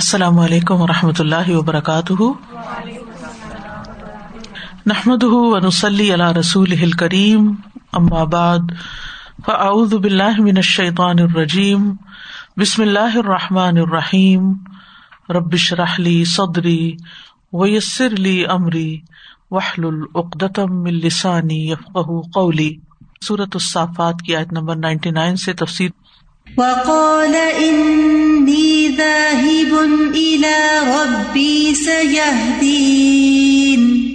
السلام علیکم و رحمۃ اللہ وبرکاتہ۔ نحمد ونسلی علی رسول کریم بعد، فاعوذ باللہ من الشیطان الرجیم، بسم اللہ الرحمٰن الرحیم۔ ربش رحلی صدری ویسر علی عمری وحل العقدم السانی یفق قولی۔ صورت الصافات کی آیت نمبر نائنٹی نائن سے تفصیل وقال إني ذاهب إلى ربي سيهدين.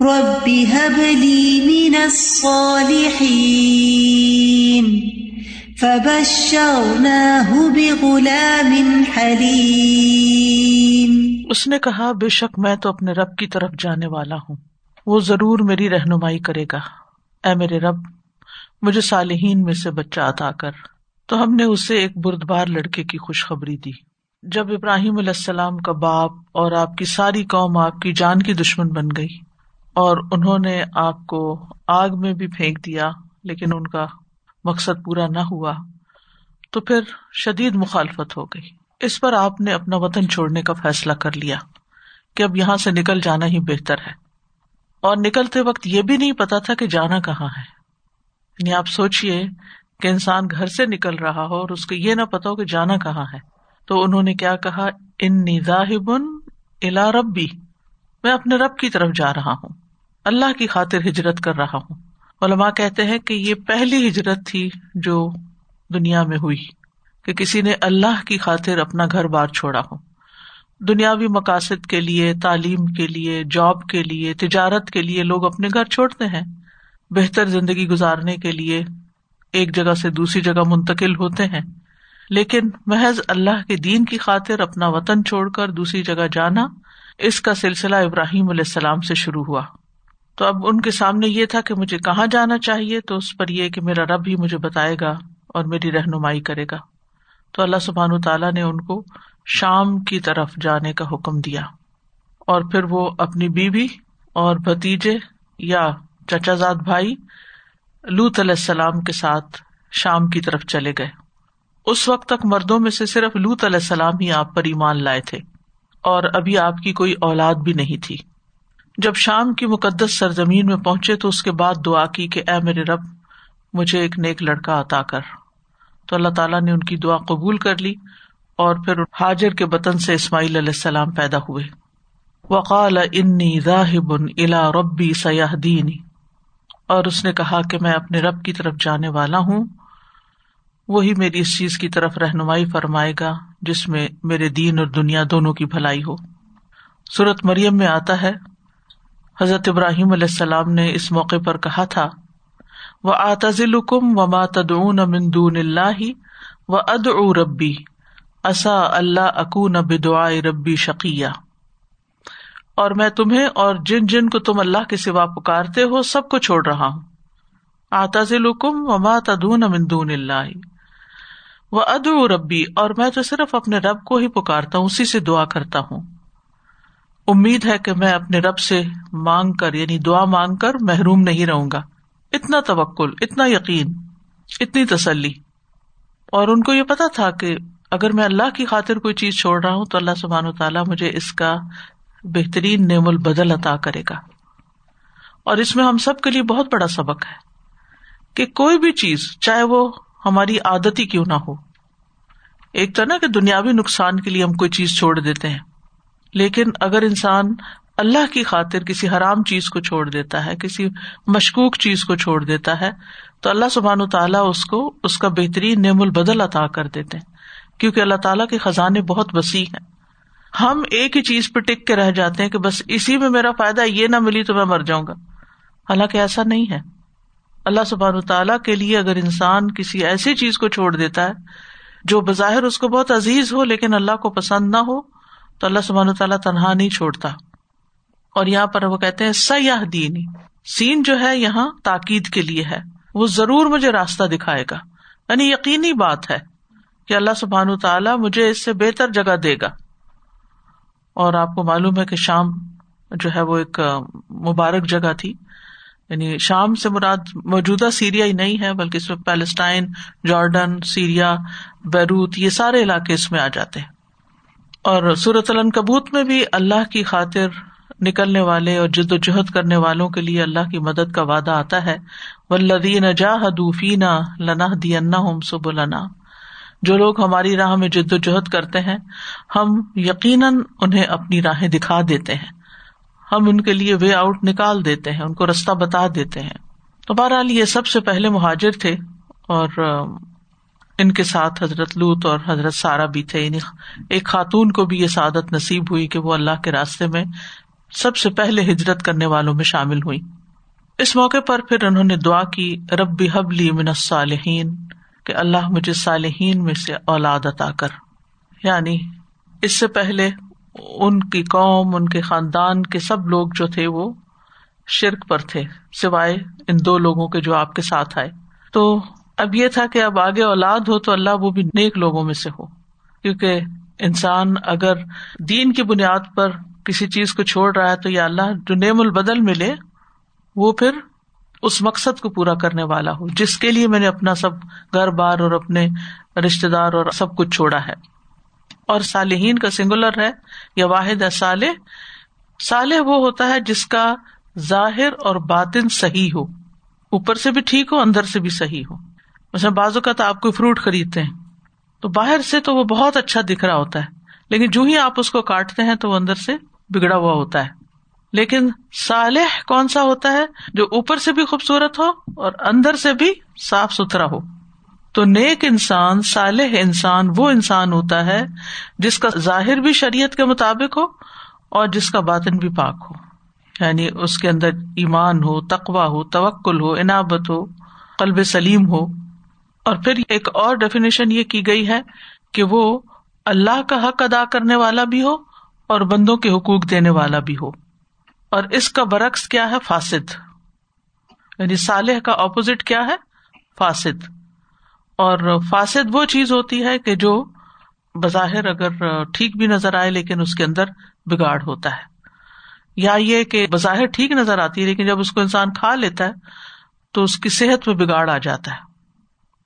رب هب لي من الصالحين. فبشرناه بغلام حليم. اس نے کہا، بے شک میں تو اپنے رب کی طرف جانے والا ہوں۔ وہ ضرور میری رہنمائی کرے گا۔ اے میرے رب، مجھے صالحین میں سے بچہ عطا کر۔ تو ہم نے اسے ایک بردبار لڑکے کی خوشخبری دی۔ جب ابراہیم علیہ السلام کا باپ اور آپ کی ساری قوم آپ کی جان کی دشمن بن گئی اور انہوں نے آپ کو آگ میں بھی پھینک دیا، لیکن ان کا مقصد پورا نہ ہوا، تو پھر شدید مخالفت ہو گئی۔ اس پر آپ نے اپنا وطن چھوڑنے کا فیصلہ کر لیا کہ اب یہاں سے نکل جانا ہی بہتر ہے۔ اور نکلتے وقت یہ بھی نہیں پتا تھا کہ جانا کہاں ہے۔ یعنی آپ سوچیے کہ انسان گھر سے نکل رہا ہو اور اس کو یہ نہ پتا ہو کہ جانا کہاں ہے۔ تو انہوں نے کیا کہا؟ ان الا ربی۔ میں اپنے رب کی طرف جا رہا ہوں۔ اللہ کی خاطر ہجرت کر رہا ہوں۔ علماء کہتے ہیں کہ یہ پہلی ہجرت تھی جو دنیا میں ہوئی کہ کسی نے اللہ کی خاطر اپنا گھر بار چھوڑا ہو۔ دنیاوی مقاصد کے لیے، تعلیم کے لیے، جاب کے لیے، تجارت کے لیے لوگ اپنے گھر چھوڑتے ہیں۔ بہتر زندگی گزارنے کے لیے ایک جگہ سے دوسری جگہ منتقل ہوتے ہیں۔ لیکن محض اللہ کے دین کی خاطر اپنا وطن چھوڑ کر دوسری جگہ جانا اس کا سلسلہ ابراہیم علیہ السلام سے شروع ہوا۔ تو اب ان کے سامنے یہ تھا کہ مجھے کہاں جانا چاہیے، تو اس پر یہ کہ میرا رب ہی مجھے بتائے گا اور میری رہنمائی کرے گا۔ تو اللہ سبحان تعالیٰ نے ان کو شام کی طرف جانے کا حکم دیا۔ اور پھر وہ اپنی بیوی اور بھتیجے یا چچا زاد بھائی لوت علیہ السلام کے ساتھ شام کی طرف چلے گئے۔ اس وقت تک مردوں میں سے صرف لوت علیہ السلام ہی آپ پر ایمان لائے تھے اور ابھی آپ کی کوئی اولاد بھی نہیں تھی۔ جب شام کی مقدس سرزمین میں پہنچے تو اس کے بعد دعا کی کہ اے میرے رب، مجھے ایک نیک لڑکا عطا کر۔ تو اللہ تعالیٰ نے ان کی دعا قبول کر لی اور پھر حاجر کے بطن سے اسماعیل علیہ السلام پیدا ہوئے۔ وقال انی راہب الا ربی سیاح دینی اور اس نے کہا کہ میں اپنے رب کی طرف جانے والا ہوں۔ وہی میری اس چیز کی طرف رہنمائی فرمائے گا جس میں میرے دین اور دنیا دونوں کی بھلائی ہو۔ سورت مریم میں آتا ہے۔ حضرت ابراہیم علیہ السلام نے اس موقع پر کہا تھا وہ آتزل کم و ماتدون مندون اللہ و اد او ربی اصا اللہ اکون بدعائے ربی شقیہ اور میں تمہیں اور جن جن کو تم اللہ کے سوا پکارتے ہو، سب کو چھوڑ رہا ہوں۔ آتا مندون اللہ۔ وہ ادو ربی اور میں تو صرف اپنے رب کو ہی پکارتا ہوں، اسی سے دعا کرتا ہوں۔ امید ہے کہ میں اپنے رب سے مانگ کر یعنی دعا مانگ کر محروم نہیں رہوں گا۔ اتنا توکل، اتنا یقین، اتنی تسلی۔ اور ان کو یہ پتا تھا کہ اگر میں اللہ کی خاطر کوئی چیز چھوڑ رہا ہوں، تو اللہ سبحان و تعالیٰ مجھے اس کا بہترین نعم البدل عطا کرے گا۔ اور اس میں ہم سب کے لیے بہت بڑا سبق ہے کہ کوئی بھی چیز، چاہے وہ ہماری عادت ہی کیوں نہ ہو۔ ایک تو نا کہ دنیاوی نقصان کے لیے ہم کوئی چیز چھوڑ دیتے ہیں۔ لیکن اگر انسان اللہ کی خاطر کسی حرام چیز کو چھوڑ دیتا ہے، کسی مشکوک چیز کو چھوڑ دیتا ہے، تو اللہ سبحان و تعالیٰ اس کو، اس کا بہترین نعم البدل عطا کر دیتے ہیں۔ کیونکہ اللہ تعالیٰ کے خزانے بہت وسیع ہیں۔ ہم ایک ہی چیز پہ ٹک کے رہ جاتے ہیں کہ بس اسی میں میرا فائدہ یہ نہ ملی تو میں مر جاؤں گا۔ حالانکہ ایسا نہیں ہے۔ اللہ سبحان تعالیٰ کے لیے اگر انسان کسی ایسی چیز کو چھوڑ دیتا ہے جو بظاہر اس کو بہت عزیز ہو لیکن اللہ کو پسند نہ ہو، تو اللہ سبحان تعالیٰ تنہا نہیں چھوڑتا۔ اور یہاں پر وہ کہتے ہیں سیاح دینی سین جو ہے یہاں تاکید کے لیے ہے۔ وہ ضرور مجھے راستہ دکھائے گا۔ یعنی یقینی بات ہے کہ اللہ سبحان تعالیٰ مجھے اس سے بہتر جگہ دے گا۔ اور آپ کو معلوم ہے کہ شام جو ہے وہ ایک مبارک جگہ تھی۔ یعنی شام سے مراد موجودہ سیریا ہی نہیں ہے، بلکہ اس میں پیلسٹائن، جارڈن، سیریا، بیروت، یہ سارے علاقے اس میں آ جاتے ہیں۔ اور صورت العنکبوت میں بھی اللہ کی خاطر نکلنے والے اور جد و جہد کرنے والوں کے لیے اللہ کی مدد کا وعدہ آتا ہے۔ ولدین جاہ دوفینا لنا دینا ہوم سب لنا جو لوگ ہماری راہ میں جد و جہد کرتے ہیں، ہم یقیناً انہیں اپنی راہیں دکھا دیتے ہیں۔ ہم ان کے لیے وے آؤٹ نکال دیتے ہیں، ان کو رستہ بتا دیتے ہیں۔ تو بہرحال یہ سب سے پہلے مہاجر تھے اور ان کے ساتھ حضرت لوت اور حضرت سارا بھی تھے۔ یعنی ایک خاتون کو بھی یہ سعادت نصیب ہوئی کہ وہ اللہ کے راستے میں سب سے پہلے ہجرت کرنے والوں میں شامل ہوئی۔ اس موقع پر پھر انہوں نے دعا کی ربی حبلی من الصالحین۔ کہ اللہ مجھے صالحین میں سے اولاد عطا کر۔ یعنی اس سے پہلے ان کی قوم، ان کے خاندان کے سب لوگ جو تھے وہ شرک پر تھے، سوائے ان دو لوگوں کے جو آپ کے ساتھ آئے۔ تو اب یہ تھا کہ اب آگے اولاد ہو تو اللہ وہ بھی نیک لوگوں میں سے ہو۔ کیونکہ انسان اگر دین کی بنیاد پر کسی چیز کو چھوڑ رہا ہے تو یا اللہ جو نیم البدل ملے، وہ پھر اس مقصد کو پورا کرنے والا ہو جس کے لیے میں نے اپنا سب گھر بار اور اپنے رشتے دار اور سب کچھ چھوڑا ہے۔ اور صالحین کا سنگولر ہے، یا واحد ہے صالح۔ صالح وہ ہوتا ہے جس کا ظاہر اور باطن صحیح ہو۔ اوپر سے بھی ٹھیک ہو، اندر سے بھی صحیح ہو۔ مثلاً بازو کا تو آپ کوئی فروٹ خریدتے ہیں، تو باہر سے تو وہ بہت اچھا دکھ رہا ہوتا ہے، لیکن جو ہی آپ اس کو کاٹتے ہیں تو وہ اندر سے بگڑا ہوا ہوتا ہے۔ لیکن صالح کون سا ہوتا ہے جو اوپر سے بھی خوبصورت ہو اور اندر سے بھی صاف ستھرا ہو؟ تو نیک انسان، صالح انسان، وہ انسان ہوتا ہے جس کا ظاہر بھی شریعت کے مطابق ہو اور جس کا باطن بھی پاک ہو۔ یعنی اس کے اندر ایمان ہو تقوا ہو، توکل ہو، عنابت ہو، قلب سلیم ہو۔ اور پھر ایک اور ڈیفینیشن یہ کی گئی ہے کہ وہ اللہ کا حق ادا کرنے والا بھی ہو اور بندوں کے حقوق دینے والا بھی ہو۔ اور اس کا برعکس کیا ہے؟ فاسد۔ یعنی صالح کا اپوزٹ کیا ہے؟ فاسد۔ اور فاسد وہ چیز ہوتی ہے کہ جو بظاہر اگر ٹھیک بھی نظر آئے لیکن اس کے اندر بگاڑ ہوتا ہے۔ یا یہ کہ بظاہر ٹھیک نظر آتی ہے لیکن جب اس کو انسان کھا لیتا ہے تو اس کی صحت میں بگاڑ آ جاتا ہے۔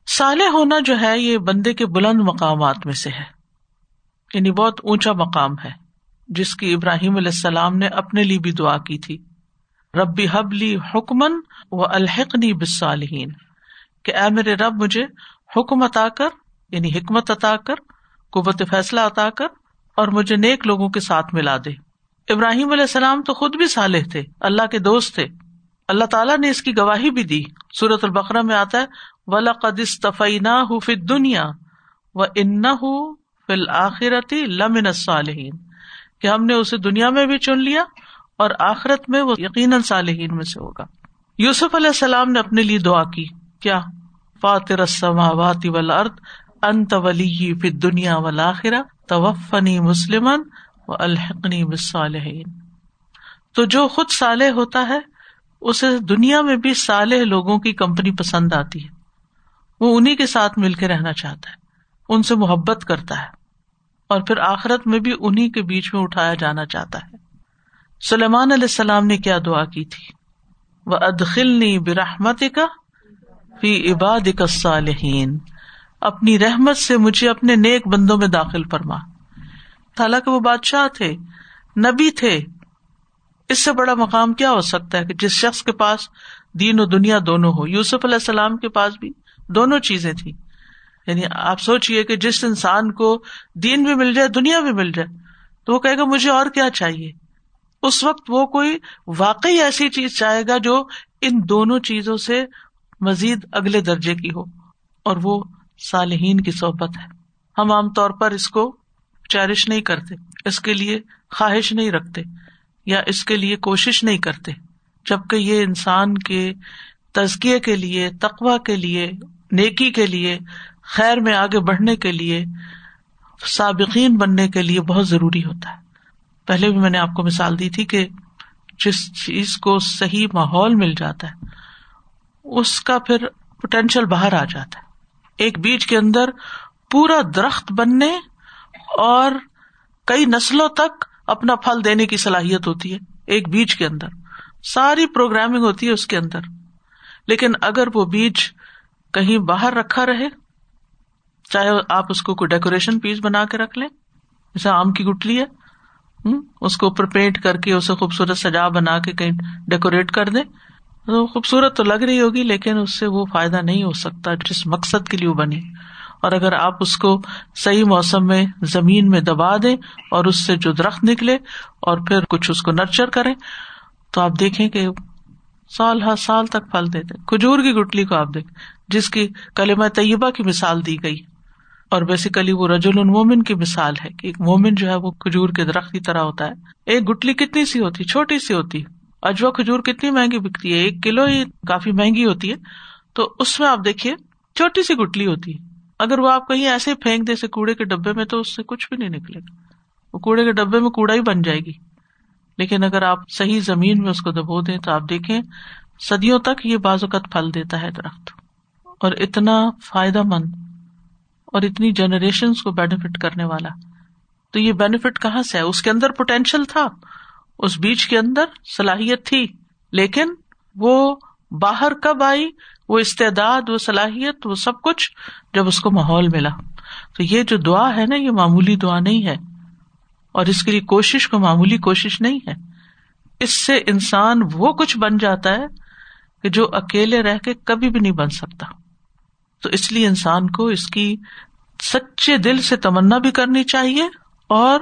سالے ہونا جو ہے یہ بندے کے بلند مقامات میں سے ہے۔ یعنی بہت اونچا مقام ہے۔ جس کی ابراہیم علیہ السلام نے اپنے لیے بھی دعا کی تھی۔ ربی حبلی حکمن و الحقنی بسالحین کہ اے میرے رب، مجھے حکم عطا کر یعنی حکمت عطا کر، قوت فیصلہ عطا کر اور مجھے نیک لوگوں کے ساتھ ملا دے۔ ابراہیم علیہ السلام تو خود بھی صالح تھے، اللہ کے دوست تھے۔ اللہ تعالیٰ نے اس کی گواہی بھی دی۔ سورت البقرا میں آتا ہے ولا قدستفی نہ فت دنیا و ان فل آخرتی لمن صالحین کہ ہم نے اسے دنیا میں بھی چن لیا اور آخرت میں وہ یقیناً صالحین میں سے ہوگا۔ یوسف علیہ السلام نے اپنے لیے دعا کی، کیا؟ فاتر السماوات والارض، انت ولی فی دنیا والآخرہ، توفنی مسلم و الحقنی بالصالحین۔ تو جو خود صالح ہوتا ہے، اسے دنیا میں بھی صالح لوگوں کی کمپنی پسند آتی ہے۔ وہ انہیں کے ساتھ مل کے رہنا چاہتا ہے، ان سے محبت کرتا ہے۔ اور پھر آخرت میں بھی انہیں کے بیچ میں اٹھایا جانا چاہتا ہے۔ سلیمان علیہ السلام نے کیا دعا کی تھی؟ وہ ادخلنی برحمت کا فی عباد کا صالحین اپنی رحمت سے مجھے اپنے نیک بندوں میں داخل فرما۔ حالانکہ وہ بادشاہ تھے، نبی تھے۔ اس سے بڑا مقام کیا ہو سکتا ہے کہ جس شخص کے پاس دین و دنیا دونوں ہو؟ یوسف علیہ السلام کے پاس بھی دونوں چیزیں تھی یعنی آپ سوچیے کہ جس انسان کو دین بھی مل جائے، دنیا بھی مل جائے، تو وہ کہے گا مجھے اور کیا چاہیے؟ اس وقت وہ کوئی واقعی ایسی چیز چاہے گا جو ان دونوں چیزوں سے مزید اگلے درجے کی ہو، اور وہ صالحین کی صحبت ہے۔ ہم عام طور پر اس کو چیرش نہیں کرتے، اس کے لیے خواہش نہیں رکھتے، یا اس کے لیے کوشش نہیں کرتے، جبکہ یہ انسان کے تزکیے کے لیے تقوا کے لیے، نیکی کے لیے خیر میں آگے بڑھنے کے لیے، سابقین بننے کے لیے بہت ضروری ہوتا ہے۔ پہلے بھی میں نے آپ کو مثال دی تھی کہ جس چیز کو صحیح ماحول مل جاتا ہے، اس کا پھر پوٹینشیل باہر آ جاتا ہے۔ ایک بیج کے اندر پورا درخت بننے اور کئی نسلوں تک اپنا پھل دینے کی صلاحیت ہوتی ہے ایک بیج کے اندر۔ ساری پروگرامنگ ہوتی ہے اس کے اندر۔ لیکن اگر وہ بیج کہیں باہر رکھا رہے چاہے آپ اس کو کوئی ڈیکوریشن پیس بنا کے رکھ لیں، جیسے آم کی گٹلی ہے اس کو اوپر پینٹ کر کے اسے خوبصورت سجا بنا کے کہیں ڈیکوریٹ کر دے تو خوبصورت تو لگ رہی ہوگی، لیکن اس سے وہ فائدہ نہیں ہو سکتا جس مقصد کے لیے وہ بنی۔ اور اگر آپ اس کو صحیح موسم میں زمین میں دبا دیں اور اس سے جو درخت نکلے اور پھر کچھ اس کو نرچر کریں، تو آپ دیکھیں کہ سال ہر سال تک پھل دیتے۔ کھجور کی گٹلی کو آپ دیکھ، جس کی کلمہ طیبہ کی مثال دی گئی۔ اور بیسیکلی وہ رج المومن کی مثال ہے کہ ایک مومن جو ہے وہ کھجور کے درخت کی طرح ہوتا ہے۔ ایک گٹلی کتنی سی ہوتی، چھوٹی سی ہوتی۔ اجوا کھجور کتنی مہنگی بکتی ہے، ایک کلو ہی کافی مہنگی ہوتی ہے۔ تو اس میں آپ دیکھیے، چھوٹی سی گٹلی ہوتی۔ ہے اگر وہ آپ کہیں ایسے پھینک دے کوڑے کے ڈبے میں تو اس سے کچھ بھی نہیں نکلے گا۔ وہ کوڑے کے ڈبے میں کوڑا ہی بن جائے گی۔ لیکن اگر آپ صحیح زمین میں اس کو دبو دیں تو آپ دیکھیں، صدیوں تک یہ بعض اوقات پھل دیتا ہے درخت۔ اور اتنا فائدہ مند اور اتنی جنریشن کو بینیفٹ کرنے والا۔ تو یہ بینیفٹ کہاں سے ہے؟ اس کے اندر پوٹینشیل تھا۔ اس بیچ کے اندر صلاحیت تھی۔ لیکن وہ باہر کب آئی؟ وہ استعداد، وہ صلاحیت، وہ سب کچھ جب اس کو ماحول ملا۔ تو یہ جو دعا ہے نا، یہ معمولی دعا نہیں ہے۔ اور اس کے لیے کوشش کو معمولی کوشش نہیں ہے۔ اس سے انسان وہ کچھ بن جاتا ہے کہ جو اکیلے رہ کے کبھی بھی نہیں بن سکتا۔ تو اس لیے انسان کو اس کی سچے دل سے تمنا بھی کرنی چاہیے اور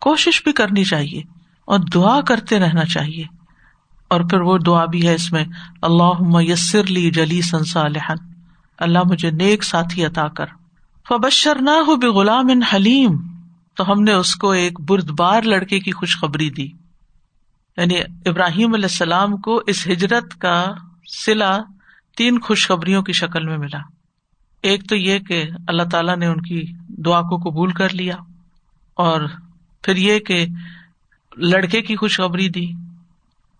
کوشش بھی کرنی چاہیے اور دعا کرتے رہنا چاہیے۔ اور پھر وہ دعا بھی ہے اس میں اللہ میسر لی جلی سنسالحن اللہ مجھے نیک ساتھی عطا کر۔ فبشر نہ ہو بے غلام ان حلیم، تو ہم نے اس کو ایک بردبار لڑکے کی خوشخبری دی۔ یعنی ابراہیم علیہ السلام کو اس ہجرت کا سلا تین خوشخبریوں کی شکل میں ملا۔ ایک تو یہ کہ اللہ تعالیٰ نے ان کی دعا کو قبول کر لیا اور پھر یہ کہ لڑکے کی خوشخبری دی۔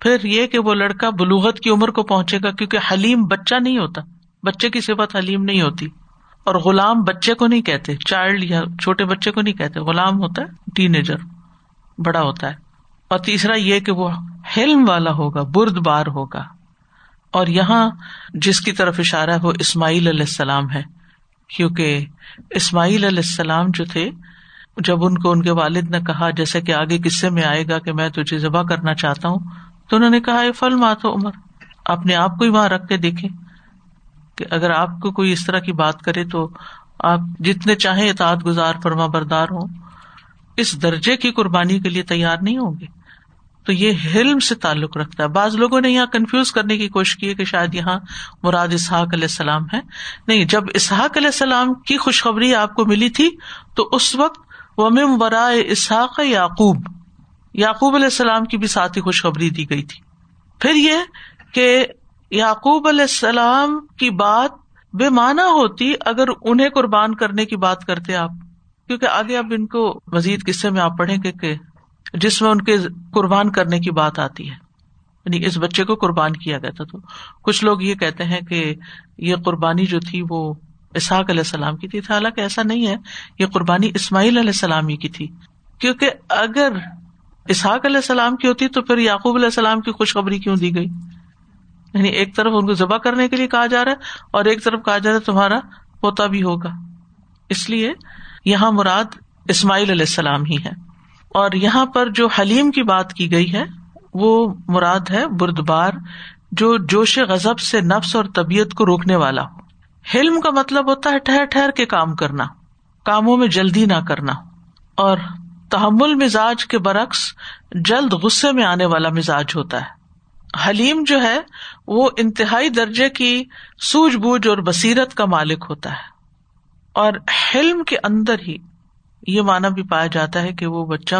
پھر یہ کہ وہ لڑکا بلوغت کی عمر کو پہنچے گا کیونکہ حلیم بچہ نہیں ہوتا۔ بچے کی صفت حلیم نہیں ہوتی۔ اور غلام بچے کو نہیں کہتے۔ چائلڈ یا چھوٹے بچے کو نہیں کہتے۔ غلام ہوتا ہے ٹین ایجر بڑا ہوتا ہے۔ اور تیسرا یہ کہ وہ حلم والا ہوگا برد بار ہوگا۔ اور یہاں جس کی طرف اشارہ وہ اسماعیل علیہ السلام ہے، کیونکہ اسماعیل علیہ السلام جو تھے، جب ان کو ان کے والد نے کہا، جیسے کہ آگے قصے میں آئے گا کہ میں تجھے ذبح کرنا چاہتا ہوں، تو انہوں نے کہا فل ماتو عمر، اپنے آپ کو ہی وہاں رکھ کے دیکھے کہ اگر آپ کو کوئی اس طرح کی بات کرے تو آپ جتنے چاہیں اطاعت گزار، فرما بردار ہوں۔ اس درجے کی قربانی کے لیے تیار نہیں ہوں گے۔ تو یہ حلم سے تعلق رکھتا ہے۔ بعض لوگوں نے یہاں کنفیوز کرنے کی کوشش کی کہ شاید یہاں مراد اسحاق علیہ السلام ہے نہیں، جب اسحاق علیہ السلام کی خوشخبری آپ کو ملی تھی، تو اس وقت ومم برائے اسحاق یعقوب یعقوب علیہ السلام کی بھی ساتھ ہی خوشخبری دی گئی تھی۔ پھر یہ کہ یعقوب علیہ السلام کی بات بے معنی ہوتی اگر انہیں قربان کرنے کی بات کرتے آپ۔ کیونکہ آگے اب ان کو مزید قصے میں آپ پڑھیں کہ جس میں ان کے قربان کرنے کی بات آتی ہے۔ یعنی اس بچے کو قربان کیا گیا تھا تو کچھ لوگ یہ کہتے ہیں کہ یہ قربانی جو تھی وہ اسحاق علیہ السلام کی تھی۔ حالانکہ ایسا نہیں ہے، یہ قربانی اسماعیل علیہ السلام ہی کی تھی۔ کیونکہ اگر اسحاق علیہ السلام کی ہوتی تو پھر یعقوب علیہ السلام کی خوشخبری کیوں دی گئی؟ یعنی ایک طرف ان کو ذبح کرنے کے لیے کہا جا رہا ہے اور ایک طرف کہا جا رہا ہے تمہارا پوتا بھی ہوگا۔ اس لیے یہاں مراد اسماعیل علیہ السلام ہی ہے۔ اور یہاں پر جو حلیم کی بات کی گئی ہے، وہ مراد ہے بردبار، جو جوش غزب سے نفس اور طبیعت کو روکنے والا۔ ہو حلم کا مطلب ہوتا ہے ٹھہر ٹھہر کے کام کرنا، کاموں میں جلدی نہ کرنا۔ اور تحمل مزاج کے برعکس، جلد غصے میں آنے والا مزاج ہوتا ہے۔ حلیم جو ہے، وہ انتہائی درجے کی سوجھ بوجھ اور بصیرت کا مالک ہوتا ہے۔ اور حلم کے اندر ہی یہ مانا بھی پایا جاتا ہے کہ وہ بچہ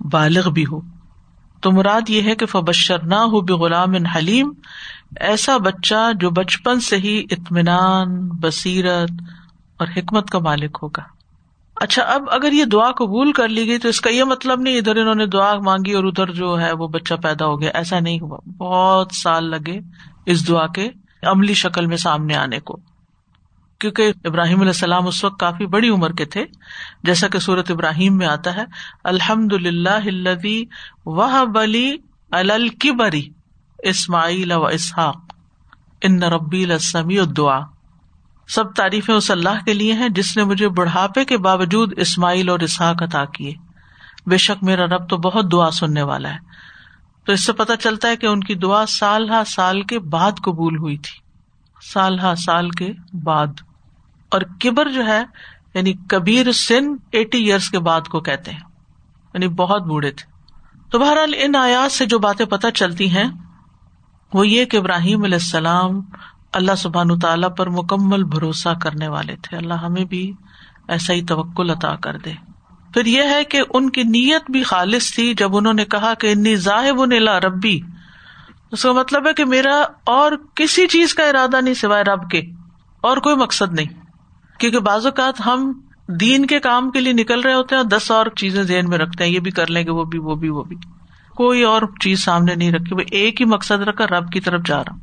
بالغ بھی ہو۔ تو مراد یہ ہے کہ فبشر نہ ہو بے غلام حلیم ایسا بچہ جو بچپن سے ہی اطمینان، بصیرت اور حکمت کا مالک ہوگا۔ اچھا اب اگر یہ دعا قبول کر لی گئی تو اس کا یہ مطلب نہیں، ادھر انہوں نے دعا مانگی اور ادھر جو ہے وہ بچہ پیدا ہو گیا۔ ایسا نہیں ہوا۔ بہت سال لگے اس دعا کے عملی شکل میں سامنے آنے کو۔ کیونکہ ابراہیم علیہ السلام اس وقت کافی بڑی عمر کے تھے۔ جیسا کہ سورت ابراہیم میں آتا ہے الحمد للہ وہ بلی الکبری اسماعیل و اسحاق۔ ان ربی السمی دعا سب تعریفیں اس اللہ کے لیے ہیں جس نے مجھے بڑھاپے کے باوجود اسماعیل اور اسحاق عطا کیے۔ بے شک میرا رب تو بہت دعا سننے والا ہے۔ تو اس سے پتا چلتا ہے کہ ان کی دعا سال ہا سال کے بعد قبول ہوئی تھی۔ سال ہا سال کے بعد۔ اور کبر جو ہے یعنی کبیر سن ایٹی ایئرس کے بعد کو کہتے ہیں یعنی بہت بوڑھے تھے۔ تو بہرحال ان آیات سے جو باتیں پتہ چلتی ہیں، وہ یہ کہ ابراہیم علیہ السلام اللہ سبحان تعالیٰ پر مکمل بھروسہ کرنے والے تھے۔ اللہ ہمیں بھی ایسا ہی توکل عطا کر دے۔ پھر یہ ہے کہ ان کی نیت بھی خالص تھی۔ جب انہوں نے کہا کہ انی ذاہب نیلا ربی، اس کا مطلب ہے کہ میرا اور کسی چیز کا ارادہ نہیں سوائے رب کے، اور کوئی مقصد نہیں۔ کیونکہ بعض اوقات ہم دین کے کام کے لیے نکل رہے ہوتے ہیں اور دس اور چیزیں ذہن میں رکھتے ہیں، یہ بھی کر لیں گے، وہ بھی وہ بھی وہ بھی۔ کوئی اور چیز سامنے نہیں رکھی، وہ ایک ہی مقصد رکھا، رب کی طرف جا رہا۔ ہوں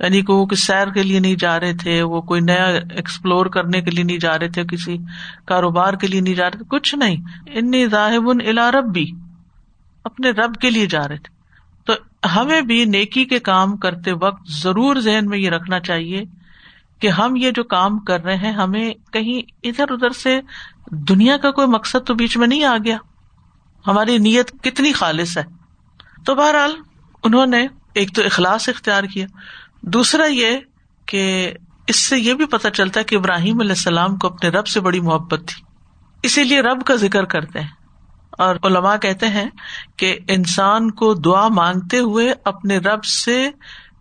یعنی کہ وہ سیر کے لیے نہیں جا رہے تھے، وہ کوئی نیا ایکسپلور کرنے کے لیے نہیں جا رہے تھے، کسی کاروبار کے لیے نہیں جا رہے تھے، کچھ نہیں۔ انی ذاہب الا ربی، اپنے رب کے لیے جا رہے تھے۔ تو ہمیں بھی نیکی کے کام کرتے وقت ضرور ذہن میں یہ رکھنا چاہیے کہ ہم یہ جو کام کر رہے ہیں، ہمیں کہیں ادھر ادھر سے دنیا کا کوئی مقصد تو بیچ میں نہیں آ گیا۔ ہماری نیت کتنی خالص ہے۔ تو بہرحال انہوں نے ایک تو اخلاص اختیار کیا۔ دوسرا یہ کہ اس سے یہ بھی پتا چلتا ہے کہ ابراہیم علیہ السلام کو اپنے رب سے بڑی محبت تھی۔ اسی لیے رب کا ذکر کرتے ہیں۔ اور علماء کہتے ہیں کہ انسان کو دعا مانگتے ہوئے اپنے رب سے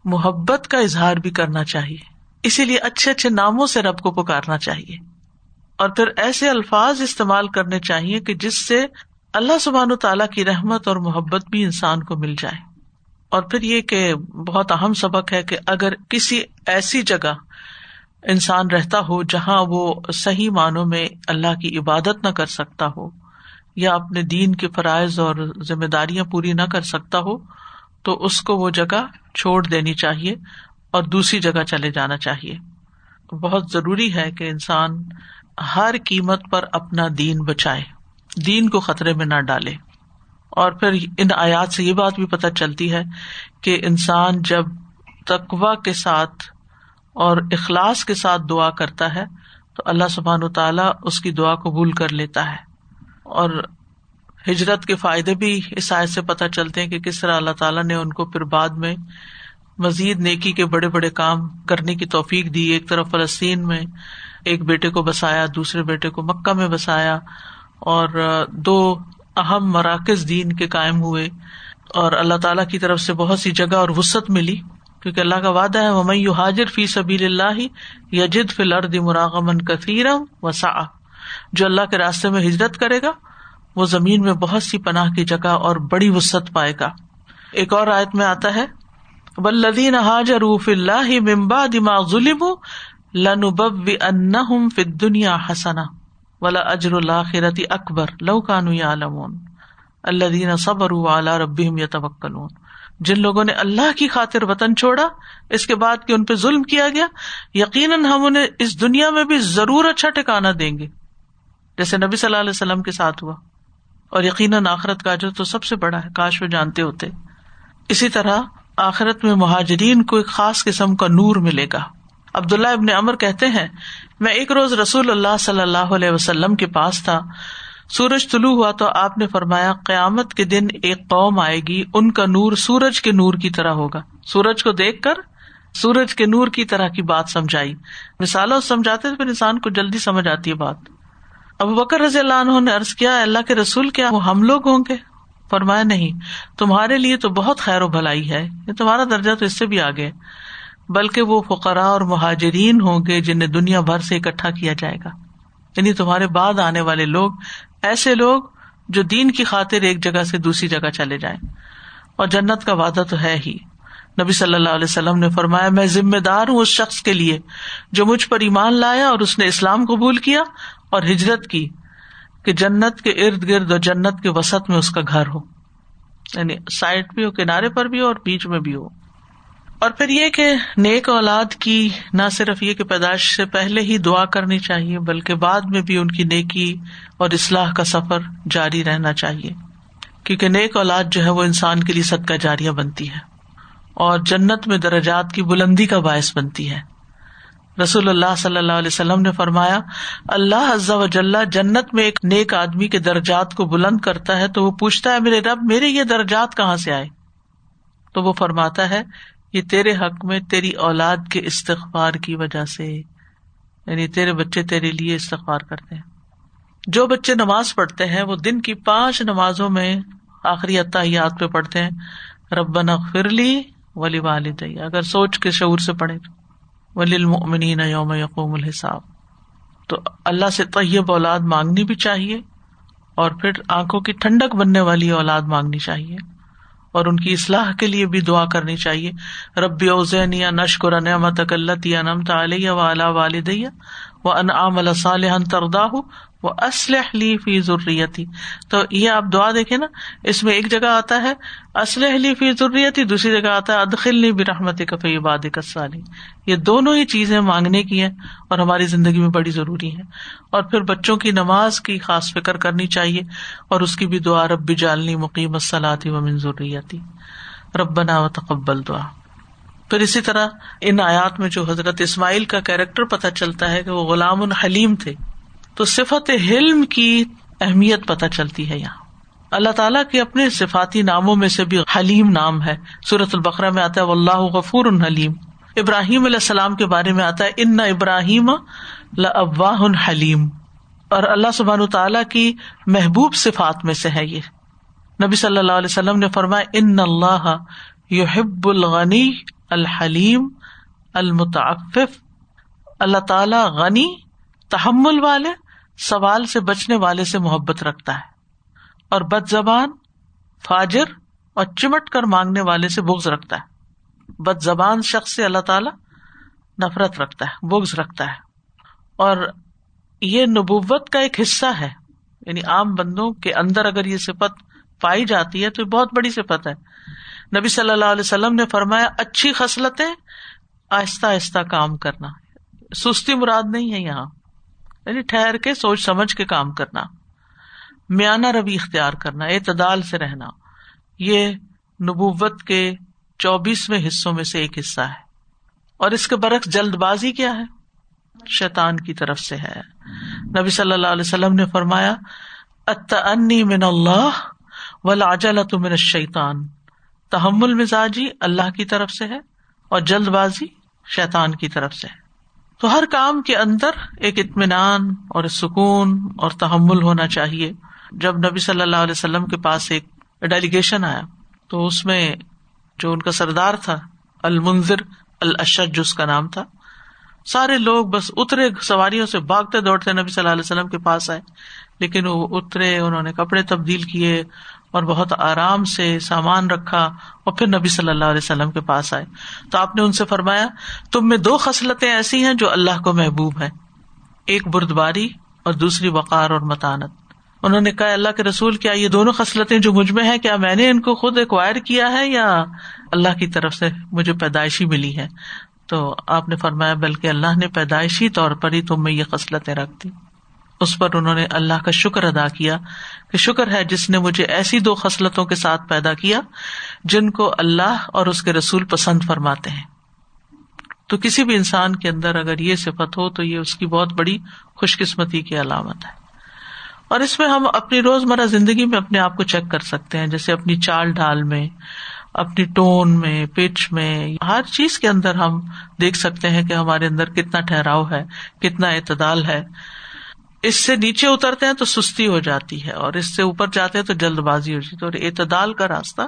محبت کا اظہار بھی کرنا چاہیے۔ اسی لیے اچھے اچھے ناموں سے رب کو پکارنا چاہیے اور پھر ایسے الفاظ استعمال کرنے چاہیے کہ جس سے اللہ سبحان و تعالیٰ کی رحمت اور محبت بھی انسان کو مل جائے۔ اور پھر یہ کہ بہت اہم سبق ہے کہ اگر کسی ایسی جگہ انسان رہتا ہو جہاں وہ صحیح معنوں میں اللہ کی عبادت نہ کر سکتا ہو یا اپنے دین کے فرائض اور ذمہ داریاں پوری نہ کر سکتا ہو، تو اس کو وہ جگہ چھوڑ دینی چاہیے۔ اور دوسری جگہ چلے جانا چاہیے۔ بہت ضروری ہے کہ انسان ہر قیمت پر اپنا دین بچائے، دین کو خطرے میں نہ ڈالے۔ اور پھر ان آیات سے یہ بات بھی پتہ چلتی ہے کہ انسان جب تقوا کے ساتھ اور اخلاص کے ساتھ دعا کرتا ہے، تو اللہ سبحان و تعالیٰ اس کی دعا قبول کر لیتا ہے۔ اور ہجرت کے فائدے بھی اس آیت سے پتہ چلتے ہیں کہ کس طرح اللہ تعالیٰ نے ان کو پھر بعد میں مزید نیکی کے بڑے بڑے کام کرنے کی توفیق دی۔ ایک طرف فلسطین میں ایک بیٹے کو بسایا، دوسرے بیٹے کو مکہ میں بسایا اور دو اہم مراکز دین کے قائم ہوئے اور اللہ تعالیٰ کی طرف سے بہت سی جگہ اور وسط ملی کیونکہ اللہ کا وعدہ ہے ومئی حاضر فی سبیل اللہ یجد فی الارض مراغمن کثیر وسا جو اللہ کے راستے میں ہجرت کرے گا، وہ زمین میں بہت سی پناہ کی جگہ اور بڑی وسط پائے گا۔ ایک اور آیت میں آتا ہے ولدین حاجر اللہ ممبا دماغ ظلم لنب ان فی دنیا حسنا ولا اجر الآخرتی اکبر لو کانو عالمون اللہ دین صبر اعلیٰ رب یا توکلون جن لوگوں نے اللہ کی خاطر وطن چھوڑا، اس کے بعد کہ ان پہ ظلم کیا گیا، یقیناً ہم انہیں اس دنیا میں بھی ضرور اچھا ٹھکانا دیں گے۔ جیسے نبی صلی اللہ علیہ وسلم کے ساتھ ہوا۔ اور یقیناً آخرت کا جو تو سب سے بڑا ہے، کاش وہ جانتے ہوتے۔ اسی طرح آخرت میں مہاجرین کو ایک خاص قسم کا نور ملے گا۔ عبداللہ ابن امر کہتے ہیں، میں ایک روز رسول اللہ صلی اللہ علیہ وسلم کے پاس تھا۔ سورج طلوع ہوا تو آپ نے فرمایا، قیامت کے دن ایک قوم آئے گی، ان کا نور سورج کے نور کی طرح ہوگا۔ سورج کو دیکھ کر سورج کے نور کی طرح کی بات سمجھائی۔ مثالوں سمجھاتے پھر انسان کو جلدی سمجھ آتی ہے بات۔ ابو بکر رضی اللہ عنہ نے ارض کیا اللہ کے رسول، کیا وہ ہم لوگ ہوں گے؟ فرمایا نہیں، تمہارے لیے تو بہت خیر و بھلائی ہے تمہارا درجہ تو اس سے بھی آگے۔ بلکہ وہ فقرا اور مہاجرین ہوں گے جنہیں دنیا بھر سے اکٹھا کیا جائے گا۔ یعنی تمہارے بعد آنے والے لوگ، ایسے لوگ جو دین کی خاطر ایک جگہ سے دوسری جگہ چلے جائیں۔ اور جنت کا وعدہ تو ہے ہی۔ نبی صلی اللہ علیہ وسلم نے فرمایا، میں ذمہ دار ہوں اس شخص کے لیے جو مجھ پر ایمان لایا اور اس نے اسلام قبول کیا اور ہجرت کی۔ کہ جنت کے ارد گرد اور جنت کے وسط میں اس کا گھر ہو۔ یعنی سائڈ بھی ہو، کنارے پر بھی ہو اور بیچ میں بھی ہو۔ اور پھر یہ کہ نیک اولاد کی نہ صرف یہ کہ پیدائش سے پہلے ہی دعا کرنی چاہیے، بلکہ بعد میں بھی ان کی نیکی اور اصلاح کا سفر جاری رہنا چاہیے۔ کیونکہ نیک اولاد جو ہے وہ انسان کے لیے صدقہ جاریاں بنتی ہے اور جنت میں درجات کی بلندی کا باعث بنتی ہے۔ رسول اللہ صلی اللہ علیہ وسلم نے فرمایا، اللہ عزا وجل جنت میں ایک نیک آدمی کے درجات کو بلند کرتا ہے تو وہ پوچھتا ہے، میرے رب، میرے یہ درجات کہاں سے آئے؟ تو وہ فرماتا ہے، یہ تیرے حق میں تیری اولاد کے استغفار کی وجہ سے یعنی تیرے بچے تیرے لیے استغفار کرتے ہیں۔ جو بچے نماز پڑھتے ہیں، وہ دن کی پانچ نمازوں میں آخری اتحیات پہ پڑھتے ہیں۔ ربن فرلی ولی والد اگر سوچ کے شعور سے پڑھے ولی وللمؤمنین یوم یقوم الحساب۔ تو اللہ سے طیب اولاد مانگنی بھی چاہیے اور پھر آنکھوں کی ٹھنڈک بننے والی اولاد مانگنی چاہیے اور ان کی اصلاح کے لیے بھی دعا کرنی چاہیے۔ ربی اوزین یا نشکر نعمت اکلت یا نمت علیہ و اعلیٰ والدیہ وہ ان عام صالح تردا وہ اسلح لی فی ضروریتی تو یہ آپ دعا دیکھے نا، اس میں ایک جگہ آتا ہے اسلح لی فی ضروریتی دوسری جگہ آتا ہے ادخل لی کفی باد کسالی یہ دونوں ہی چیزیں مانگنے کی ہیں اور ہماری زندگی میں بڑی ضروری ہے اور پھر بچوں کی نماز کی خاص فکر کرنی چاہیے اور اس کی بھی دعا، رب جالنی مقیم صلاحی و من ضروریتی ربنا و تقبل دعا۔ پھر اسی طرح ان آیات میں جو حضرت اسماعیل کا کیریکٹر پتہ چلتا ہے کہ وہ غلام الحلیم تھے، تو صفت حلم کی اہمیت پتہ چلتی ہے یہاں۔ اللہ تعالیٰ کے اپنے صفاتی ناموں میں سے بھی حلیم نام ہے۔ سورت البقرہ میں آتا ہے اللہ غفور حلیم ابراہیم علیہ السلام کے بارے میں آتا ہے، ان ابراہیم ابواہ حلیم اور اللہ سبحان تعالیٰ کی محبوب صفات میں سے ہے یہ۔ نبی صلی اللہ علیہ وسلم نے فرمایا، ان اللہ یحب الغنی الحلیم، المتعفف، اللہ تعالی غنی، تحمل والے، سوال سے بچنے والے سے محبت رکھتا ہے۔ اور بد زبان، فاجر اور چمٹ کر مانگنے والے سے بغض رکھتا ہے۔ بد زبان شخص سے اللہ تعالی نفرت رکھتا ہے، بغض رکھتا ہے۔ اور یہ نبوت کا ایک حصہ ہے۔ یعنی عام بندوں کے اندر اگر یہ صفت پائی جاتی ہے تو یہ بہت بڑی صفت ہے۔ نبی صلی اللہ علیہ وسلم نے فرمایا، اچھی خصلتیں، آہستہ آہستہ کام کرنا۔ سستی مراد نہیں ہے یہاں۔ یعنی ٹھہر کے، سوچ سمجھ کے کام کرنا۔ میانہ روی اختیار کرنا، اعتدال سے رہنا۔ یہ نبوت کے چوبیسویں حصوں میں سے ایک حصہ ہے۔ اور اس کے برعکس جلد بازی کیا ہے؟ شیطان کی طرف سے ہے۔ نبی صلی اللہ علیہ وسلم نے فرمایا انی من اللہ ولاجلت من الشیطان تحمل مزاجی اللہ کی طرف سے ہے اور جلد بازی شیطان کی طرف سے ہے۔ تو ہر کام کے اندر ایک اطمینان اور سکون اور تحمل ہونا چاہیے۔ جب نبی صلی اللہ علیہ وسلم کے پاس ایک ڈیلیگیشن آیا، تو اس میں جو ان کا سردار تھا المنظر الشد جس کا نام تھا، سارے لوگ بس اترے، سواریوں سے بھاگتے دوڑتے نبی صلی اللہ علیہ وسلم کے پاس آئے، لیکن وہ اترے، انہوں نے کپڑے تبدیل کیے اور بہت آرام سے سامان رکھا اور پھر نبی صلی اللہ علیہ وسلم کے پاس آئے۔ تو آپ نے ان سے فرمایا، تم میں دو خصلتیں ایسی ہیں جو اللہ کو محبوب ہے ایک بردباری اور دوسری وقار اور متانت۔ انہوں نے کہا، اللہ کے رسول، کیا یہ دونوں خصلتیں جو مجھ میں ہے کیا میں نے ان کو خود ایکوائر کیا ہے یا اللہ کی طرف سے مجھے پیدائشی ملی ہے تو آپ نے فرمایا، بلکہ اللہ نے پیدائشی طور پر ہی تم میں یہ خصلتیں رکھ دی اس پر انہوں نے اللہ کا شکر ادا کیا کہ شکر ہے جس نے مجھے ایسی دو خصلتوں کے ساتھ پیدا کیا جن کو اللہ اور اس کے رسول پسند فرماتے ہیں۔ تو کسی بھی انسان کے اندر اگر یہ صفت ہو تو یہ اس کی بہت بڑی خوش قسمتی کی علامت ہے۔ اور اس میں ہم اپنی روزمرہ زندگی میں اپنے آپ کو چیک کر سکتے ہیں، جیسے اپنی چال ڈھال میں، اپنی ٹون میں، پچ میں، ہر چیز کے اندر ہم دیکھ سکتے ہیں کہ ہمارے اندر کتنا ٹھہراؤ ہے، کتنا اعتدال ہے۔ اس سے نیچے اترتے ہیں تو سستی ہو جاتی ہے اور اس سے اوپر جاتے ہیں تو جلد بازی ہو جاتی ہے اور اعتدال کا راستہ،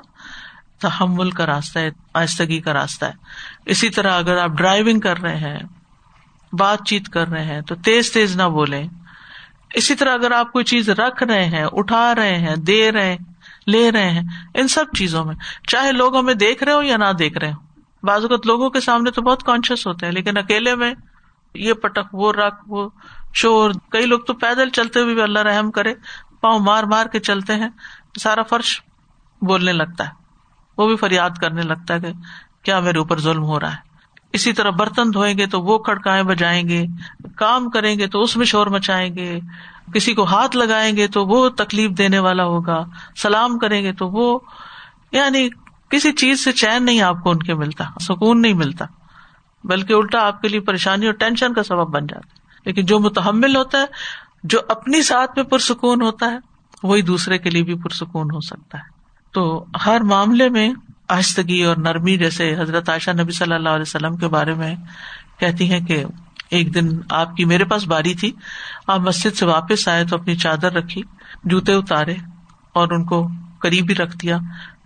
تحمل کا راستہ ہے آہستگی کا راستہ ہے۔ اسی طرح اگر آپ ڈرائیونگ کر رہے ہیں، بات چیت کر رہے ہیں، تو تیز تیز نہ بولے اسی طرح اگر آپ کوئی چیز رکھ رہے ہیں، اٹھا رہے ہیں، دے رہے ہیں، لے رہے ہیں، ان سب چیزوں میں، چاہے لوگ ہمیں دیکھ رہے ہو یا نہ دیکھ رہے ہو بعض اوقات لوگوں کے سامنے تو بہت کانشیس ہوتے ہیں، لیکن اکیلے میں یہ پٹک، وہ رکھ، وہ شور کئی لوگ تو پیدل چلتے ہوئے بھی اللہ رحم کرے، پاؤں مار مار کے چلتے ہیں، سارا فرش بولنے لگتا ہے۔ وہ بھی فریاد کرنے لگتا ہے کہ کیا میرے اوپر ظلم ہو رہا ہے۔ اسی طرح برتن دھوئیں گے تو وہ کھڑکائیں بجائیں گے، کام کریں گے تو اس میں شور مچائیں گے، کسی کو ہاتھ لگائیں گے تو وہ تکلیف دینے والا ہوگا، سلام کریں گے تو وہ یعنی کسی چیز سے چین نہیں آپ کو ان کے ملتا، سکون نہیں ملتا، بلکہ الٹا آپ کے لیے پریشانی اور ٹینشن کا سبب بن جاتا ہے۔ لیکن جو متحمل ہوتا ہے، جو اپنی ساتھ میں پرسکون ہوتا ہے، وہی دوسرے کے لیے بھی پرسکون ہو سکتا ہے۔ تو ہر معاملے میں آہستگی اور نرمی، جیسے حضرت عائشہ نبی صلی اللہ علیہ وسلم کے بارے میں کہتی ہیں کہ ایک دن آپ کی میرے پاس باری تھی، آپ مسجد سے واپس آئے تو اپنی چادر رکھی، جوتے اتارے اور ان کو قریب ہی رکھ دیا۔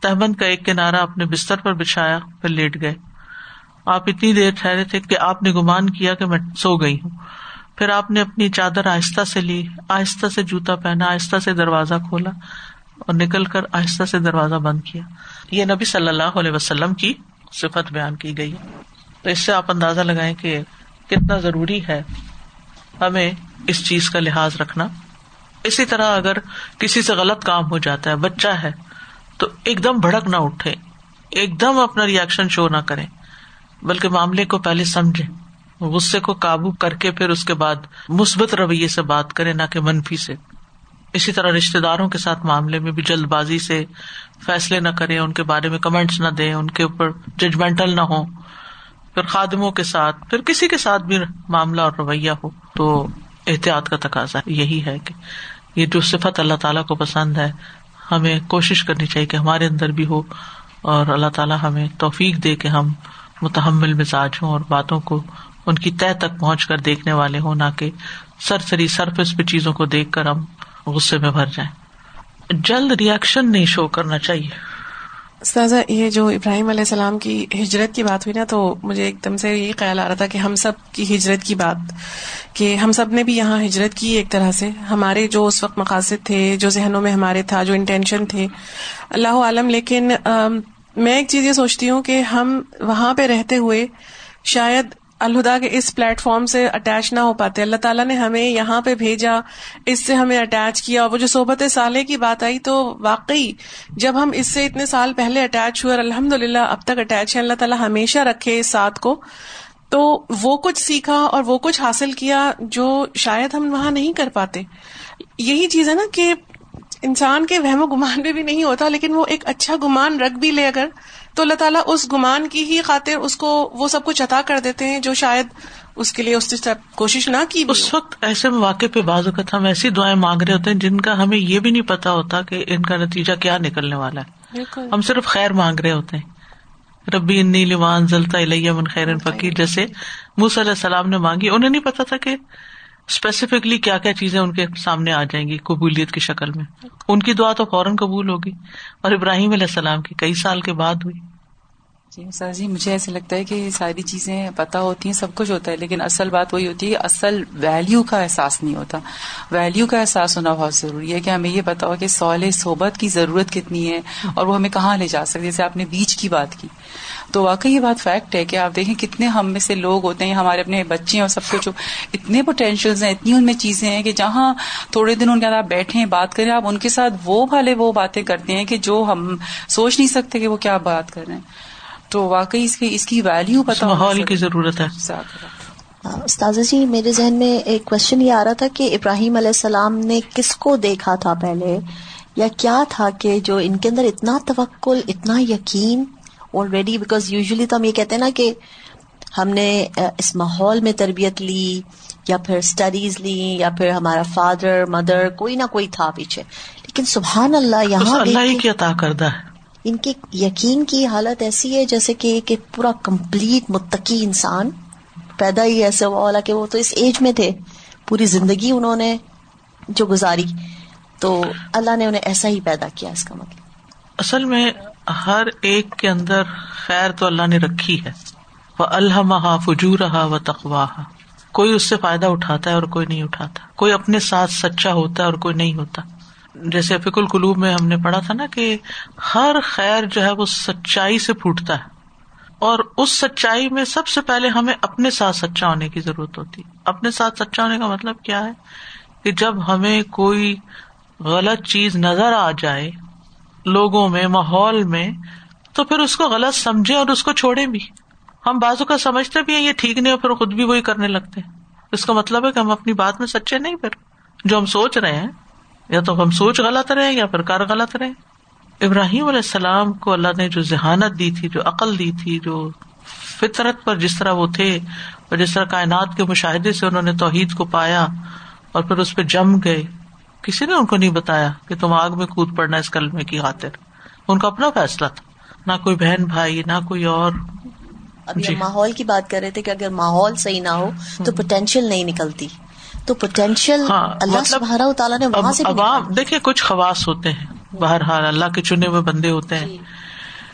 تہمند کا ایک کنارا اپنے بستر پر بچھایا، پھر لیٹ گئے۔ آپ اتنی دیر ٹھہرے تھے کہ آپ نے گمان کیا کہ میں سو گئی ہوں۔ پھر آپ نے اپنی چادر آہستہ سے لی، آہستہ سے جوتا پہنا، آہستہ سے دروازہ کھولا اور نکل کر آہستہ سے دروازہ بند کیا۔ یہ نبی صلی اللہ علیہ وسلم کی صفت بیان کی گئی۔ تو اس سے آپ اندازہ لگائیں کہ کتنا ضروری ہے ہمیں اس چیز کا لحاظ رکھنا۔ اسی طرح اگر کسی سے غلط کام ہو جاتا ہے، بچہ ہے، تو ایک دم بھڑک نہ اٹھے، ایک دم اپنا ریئیکشن شو نہ کرے، بلکہ معاملے کو پہلے سمجھے۔ غصے کو قابو کر کے پھر اس کے بعد مثبت رویے سے بات کرے نہ کہ منفی سے۔ اسی طرح رشتے داروں کے ساتھ معاملے میں بھی جلد بازی سے فیصلے نہ کرے ان کے بارے میں کمنٹس نہ دے ان کے اوپر ججمنٹل نہ ہو پھر خادموں کے ساتھ، پھر کسی کے ساتھ بھی معاملہ اور رویہ ہو، تو احتیاط کا تقاضا یہی ہے کہ یہ جو صفت اللہ تعالیٰ کو پسند ہے، ہمیں کوشش کرنی چاہیے کہ ہمارے اندر بھی ہو، اور اللہ تعالیٰ ہمیں توفیق دے کہ ہم متحمل مزاج ہوں اور باتوں کو ان کی طے تک پہنچ کر دیکھنے والے ہوں، نہ کہ سرسری سرفس پہ چیزوں کو دیکھ کر ہم غصے میں بھر جائیں۔ جلد ریئیکشن نہیں شو کرنا چاہیے۔ سازا یہ جو ابراہیم علیہ السلام کی ہجرت کی بات ہوئی نا، تو مجھے ایک دم سے یہی خیال آ رہا تھا کہ ہم سب کی ہجرت کی بات، کہ ہم سب نے بھی یہاں ہجرت کی ایک طرح سے۔ ہمارے جو اس وقت مقاصد تھے، جو ذہنوں میں ہمارے تھا، جو انٹینشن تھے۔ اللہ عالم، لیکن میں ایک چیز یہ سوچتی ہوں کہ ہم وہاں پہ رہتے ہوئے شاید الہدا کے اس پلیٹ فارم سے اٹیچ نہ ہو پاتے۔ اللہ تعالیٰ نے ہمیں یہاں پہ بھیجا، اس سے ہمیں اٹیچ کیا۔ وہ جو صحبت سالے کی بات آئی تو واقعی جب ہم اس سے اتنے سال پہلے اٹیچ ہوئے اور الحمد للہ اب تک اٹیچ ہے اللہ تعالیٰ ہمیشہ رکھے اس ساتھ کو۔ تو وہ کچھ سیکھا اور وہ کچھ حاصل کیا جو شاید ہم وہاں نہیں کر پاتے۔ یہی چیز ہے نا کہ انسان کے وہم و گمان میں بھی نہیں ہوتا، لیکن وہ ایک اچھا گمان رکھ بھی لے اگر تو اللہ تعالیٰ اس گمان کی ہی خاطر اس کو وہ سب کچھ عطا کر دیتے ہیں جو شاید اس کے لیے اس کوشش نہ کی اس وقت ایسے مواقع پہ بعض اوقات ہم ایسی دعائیں مانگ رہے ہوتے ہیں جن کا ہمیں یہ بھی نہیں پتا ہوتا کہ ان کا نتیجہ کیا نکلنے والا ہے۔ ہم صرف خیر مانگ رہے ہوتے ہیں۔ ربی انی لمان زلتا الیہ من خیر فقیر جیسے موسی علیہ السلام نے مانگی انہیں نہیں پتا تھا کہ اسپیسیفکلی کیا کیا چیزیں ان کے سامنے آ جائیں گی قبولیت کی شکل میں۔ ان کی دعا تو فوراً قبول ہوگی۔ اور ابراہیم علیہ السلام کی کئی سال کے بعد ہوئی۔ جی سر جی مجھے ایسا لگتا ہے کہ یہ ساری چیزیں پتا ہوتی ہیں، سب کچھ ہوتا ہے، لیکن اصل بات وہی ہوتی ہے، اصل ویلو کا احساس نہیں ہوتا۔ ویلو کا احساس ہونا بہت ضروری ہے کہ ہمیں یہ پتا ہو کہ سول صحبت کی ضرورت کتنی ہے اور وہ ہمیں کہاں لے جا سکتے جیسے آپ نے بیچ کی بات کی، تو واقعی یہ بات فیکٹ ہے کہ آپ دیکھیں کتنے ہم میں سے لوگ ہوتے ہیں، ہمارے اپنے بچے اور سب کچھ۔ اتنے پوٹینشیل ہیں، اتنی ان میں چیزیں ہیں کہ جہاں تھوڑے دن ان کے آپ بیٹھے بات کریں، آپ ان کے ساتھ وہ والے وہ باتیں کرتے ہیں کہ جو ہم سوچ نہیں سکتے کہ وہ کیا بات کر رہے ہیں۔ تو واقعی اس کی اس کی ویلو پتا ماحول کی ضرورت ہے۔ استاذہ جی میرے ذہن میں ایک کوشچن یہ آ رہا تھا کہ ابراہیم علیہ السلام نے کس کو دیکھا تھا پہلے؟ یا کیا تھا کہ جو ان کے اندر اتنا توکل اتنا یقین آلریڈی بیکاز یوزلی تو ہم یہ کہتے ہیں نا کہ ہم نے اس ماحول میں تربیت لی یا پھر اسٹڈیز لی یا پھر ہمارا فادر مدر کوئی نہ کوئی تھا پیچھے۔ لیکن سبحان اللہ یہاں اللہ ہی کیا کردہ ہے۔ ان کے یقین کی حالت ایسی ہے جیسے کہ کہ پورا کمپلیٹ متقی انسان پیدا ہی ایسے ہوا کہ وہ تو اس ایج میں تھے۔ پوری زندگی انہوں نے جو گزاری، تو اللہ نے انہیں ایسا ہی پیدا کیا اس کا مطلب۔ اصل میں ہر ایک کے اندر خیر تو اللہ نے رکھی ہے۔ وہ الحمہ فجو رہا و تخواہ کوئی اس سے فائدہ اٹھاتا ہے اور کوئی نہیں اٹھاتا۔ کوئی اپنے ساتھ سچا ہوتا ہے اور کوئی نہیں ہوتا۔ جیسے فک القلوب میں ہم نے پڑھا تھا نا کہ ہر خیر جو ہے وہ سچائی سے پھوٹتا ہے اور اس سچائی میں سب سے پہلے ہمیں اپنے ساتھ سچا ہونے کی ضرورت ہوتی اپنے ساتھ سچا ہونے کا مطلب کیا ہے؟ کہ جب ہمیں کوئی غلط چیز نظر آ جائے لوگوں میں، ماحول میں، تو پھر اس کو غلط سمجھے اور اس کو چھوڑے بھی۔ ہم بازو کا سمجھتے بھی ہیں، یہ ٹھیک نہیں پھر خود بھی وہی کرنے لگتے ہیں۔ اس کا مطلب ہے کہ ہم اپنی بات میں سچے نہیں، پھر جو ہم سوچ رہے ہیں یا تو ہم سوچ غلط رہے یا پھر کار غلط رہے ابراہیم علیہ السلام کو اللہ نے جو ذہانت دی تھی جو عقل دی تھی جو فطرت پر جس طرح وہ تھے اور جس طرح کائنات کے مشاہدے سے انہوں نے توحید کو پایا اور پھر اس پہ جم گئے کسی نے ان کو نہیں بتایا کہ تم آگ میں کود پڑنا اس کلمے کی خاطر۔ ان کا اپنا فیصلہ تھا۔ نہ کوئی بہن بھائی نہ کوئی اور۔ ابھی جی۔ ماحول کی بات کر رہے تھے کہ اگر ماحول صحیح نہ ہو تو پوٹینشیل نہیں نکلتی۔ تو پوٹینشیل ہاں اللہ مطلب سبحانہ تعالیٰ نے وہاں سے بھی عوام دیکھیے کچھ خواص ہوتے ہیں۔ بہرحال اللہ کے چنے ہوئے بندے ہوتے ہیں۔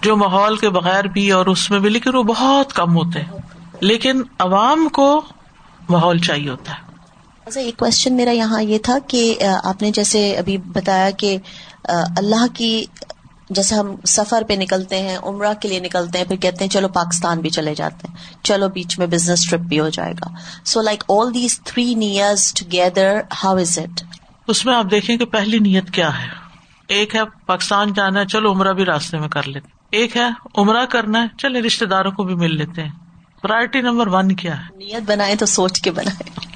جو ماحول کے بغیر بھی اور اس میں بھی لیکن وہ بہت کم ہوتے ہیں۔ لیکن عوام کو ماحول چاہیے ہوتا ہے۔ اچھا ایک کوشچن میرا یہاں یہ تھا کہ آپ نے جیسے ابھی بتایا کہ اللہ کی جیسے ہم سفر پہ نکلتے ہیں عمرہ کے لیے نکلتے ہیں پھر کہتے ہیں چلو پاکستان بھی چلے جاتے ہیں۔ چلو بیچ میں بزنس ٹرپ بھی ہو جائے گا۔ So like all these three years together how is it اس میں آپ دیکھیں کہ پہلی نیت کیا ہے؟ ایک ہے پاکستان جانا ہے چلو عمرہ بھی راستے میں کر لیتے ایک ہے عمرہ کرنا ہے چلے رشتے داروں کو بھی مل لیتے ہیں۔ پرائرٹی نمبر ون کیا ہے؟ نیت بنائے تو سوچ کے بنائے۔